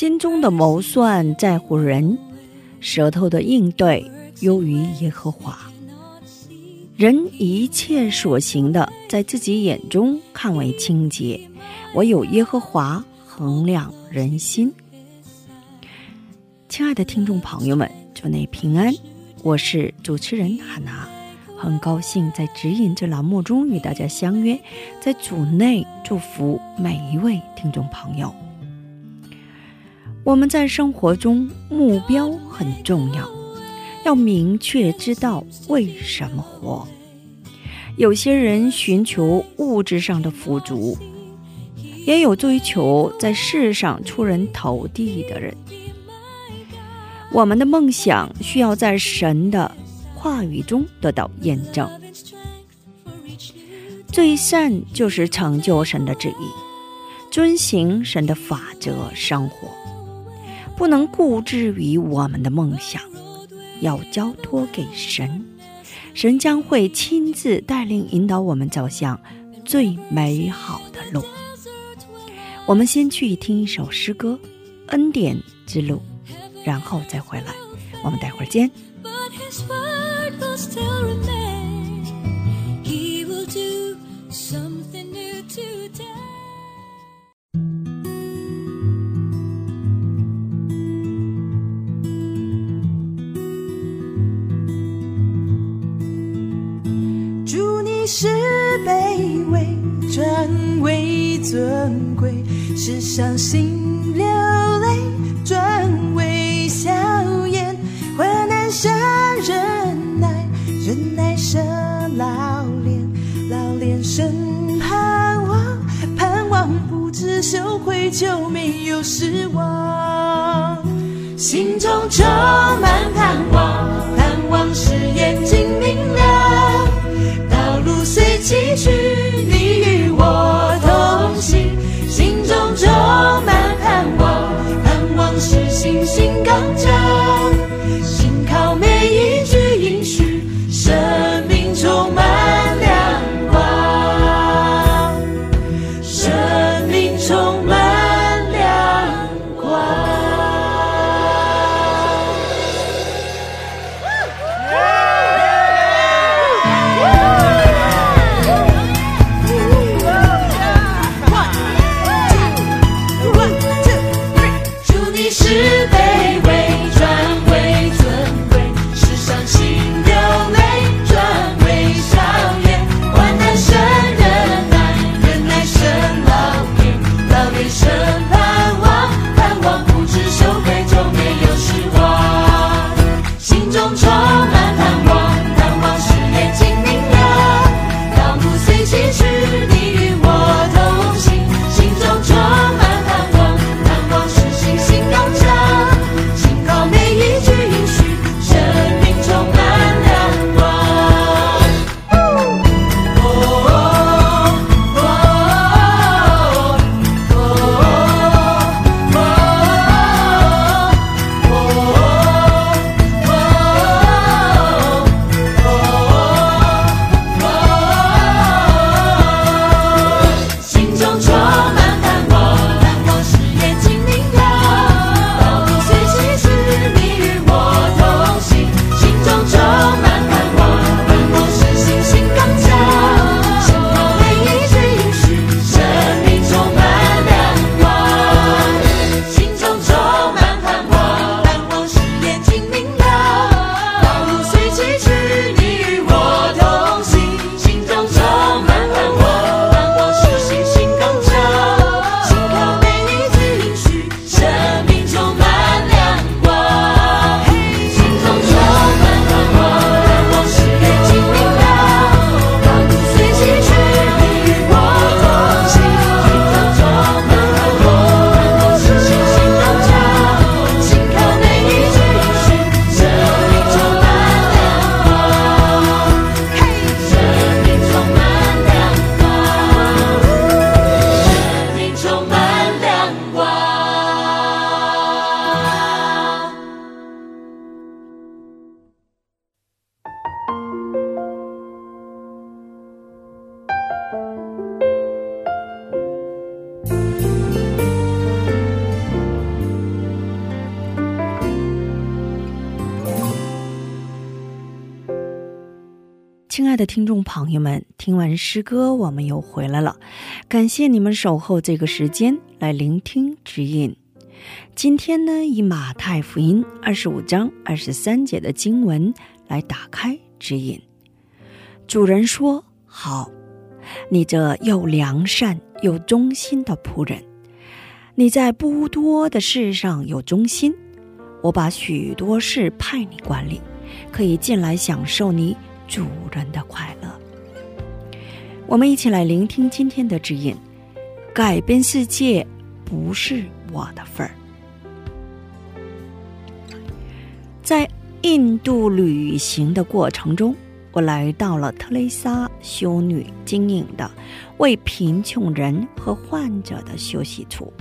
心中的谋算在乎人，舌头的应对优于耶和华。人一切所行的，在自己眼中看为清洁，唯有耶和华衡量人心。亲爱的听众朋友们，祝你平安，我是主持人汉娜，很高兴在指引这栏目中与大家相约，在主内祝福每一位听众朋友。我们在生活中目标很重要，要明确知道为什么活。有些人寻求物质上的富足，也有追求在世上出人头地的人。我们的梦想需要在神的话语中得到验证。最善就是成就神的旨意，遵行神的法则生活。不能固执于我们的梦想，要交托给神，神将会亲自带领引导我们走向最美好的路。我们先去听一首诗歌《恩典之路》，然后再回来。我们待会儿见。转为尊贵；世上心流泪，转为笑颜。患难舍忍耐，忍耐生老练，老练生盼望，盼望不知羞愧，就没有失望。心中充满盼望，盼望是眼睛明亮。道路虽崎岖，望是信心亲爱的听众朋友们听完诗歌我们又回来了。感谢你们守候这个时间来聆听指引。今天呢以马太福音二十五章二十三节的经文来打开指引。主人说好。你这又良善又忠心的仆人，你在不多的事上有忠心，我把许多事派你管理，可以进来享受你。”主人的快乐，我们一起来聆听今天的指引。改变世界不是我的份儿。在印度旅行的过程中，我来到了特蕾莎修女经营的为贫穷人和患者的休息处，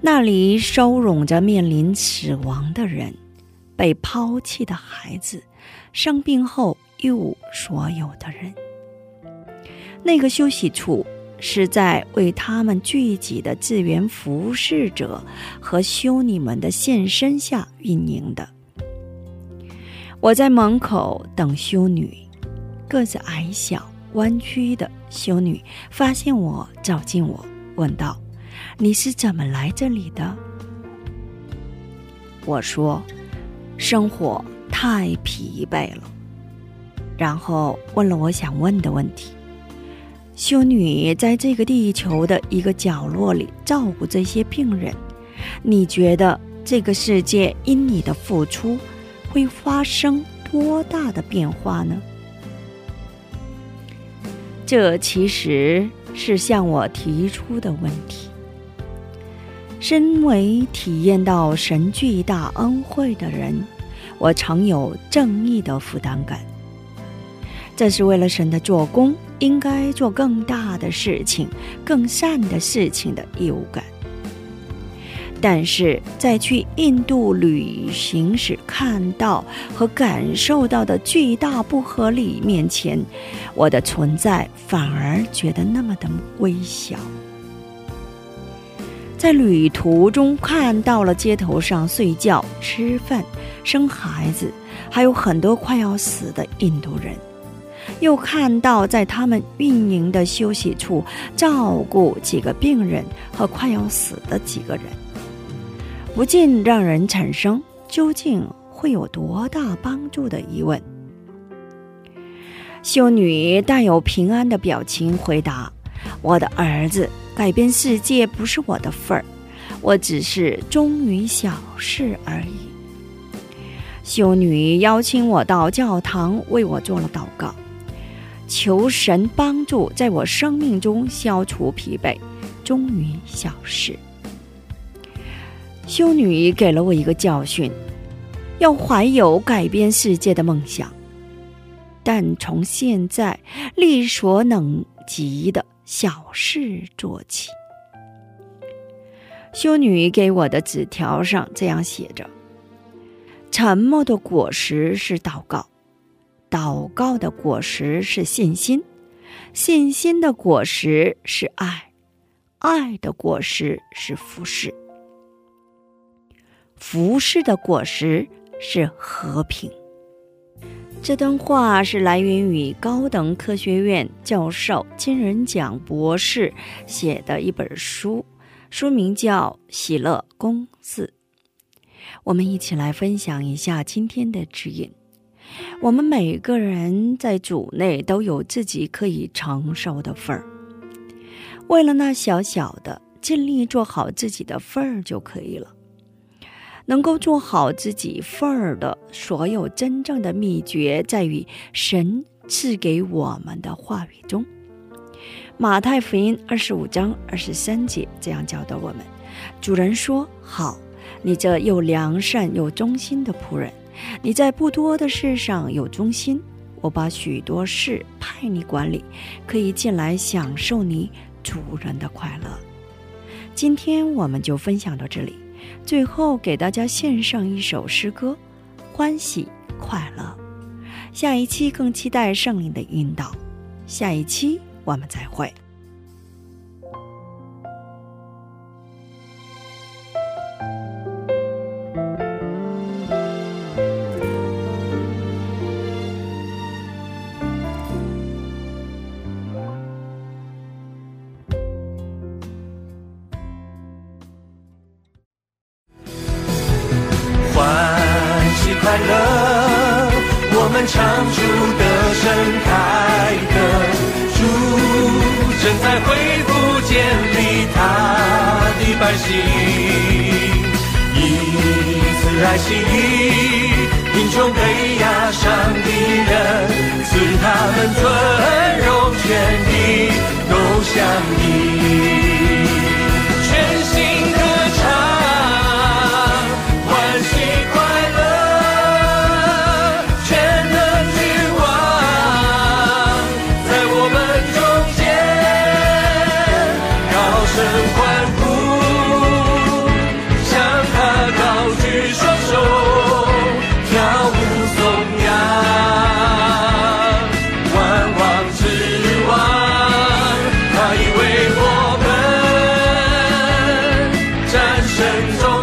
那里收容着面临死亡的人。被抛弃的孩子，生病后一无所有的人。那个休息处是在为他们聚集的自愿服侍者和修女们的献身下运营的。我在门口等修女，个子矮小、弯曲的修女发现我，走近我，问道：“你是怎么来这里的？”我说。生活太疲惫了，然后问了我想问的问题。修女在这个地球的一个角落里照顾这些病人，你觉得这个世界因你的付出会发生多大的变化呢？这其实是向我提出的问题。身为体验到神巨大恩惠的人，我常有正义的负担感。这是为了神的做工，应该做更大的事情、更善的事情的义务感。但是在去印度旅行时看到和感受到的巨大不合理面前，我的存在反而觉得那么的微小。在旅途中看到了街头上睡觉、吃饭、生孩子，还有很多快要死的印度人；又看到在他们运营的休息处照顾几个病人和快要死的几个人，不禁让人产生究竟会有多大帮助的疑问。修女带有平安的表情回答：“我的儿子。”改变世界不是我的份儿，我只是忠于小事而已。修女邀请我到教堂为我做了祷告，求神帮助在我生命中消除疲惫，忠于小事。修女给了我一个教训：要怀有改变世界的梦想，但从现在力所能及的。小事做起。修女给我的纸条上这样写着：“沉默的果实是祷告，祷告的果实是信心，信心的果实是爱，爱的果实是服饰，服饰的果实是和平。”这段话是来源于高等科学院教授金仁奖博士写的一本书，书名叫《喜乐公司》。我们一起来分享一下今天的指引。我们每个人在主内都有自己可以承受的份儿，为了那小小的，尽力做好自己的份儿就可以了。能够做好自己份儿的所有真正的秘诀，在于神赐给我们的话语中。马太福音二十五章二十三节这样教导我们：主人说：“好，你这又良善又忠心的仆人，你在不多的事上有忠心，我把许多事派你管理，可以进来享受你主人的快乐。”今天我们就分享到这里。最后给大家献上一首诗歌，欢喜快乐。下一期更期待圣灵的引导。下一期我们再会。他的百姓，以此来洗贫穷被压伤的人，赐他们尊荣权利珍重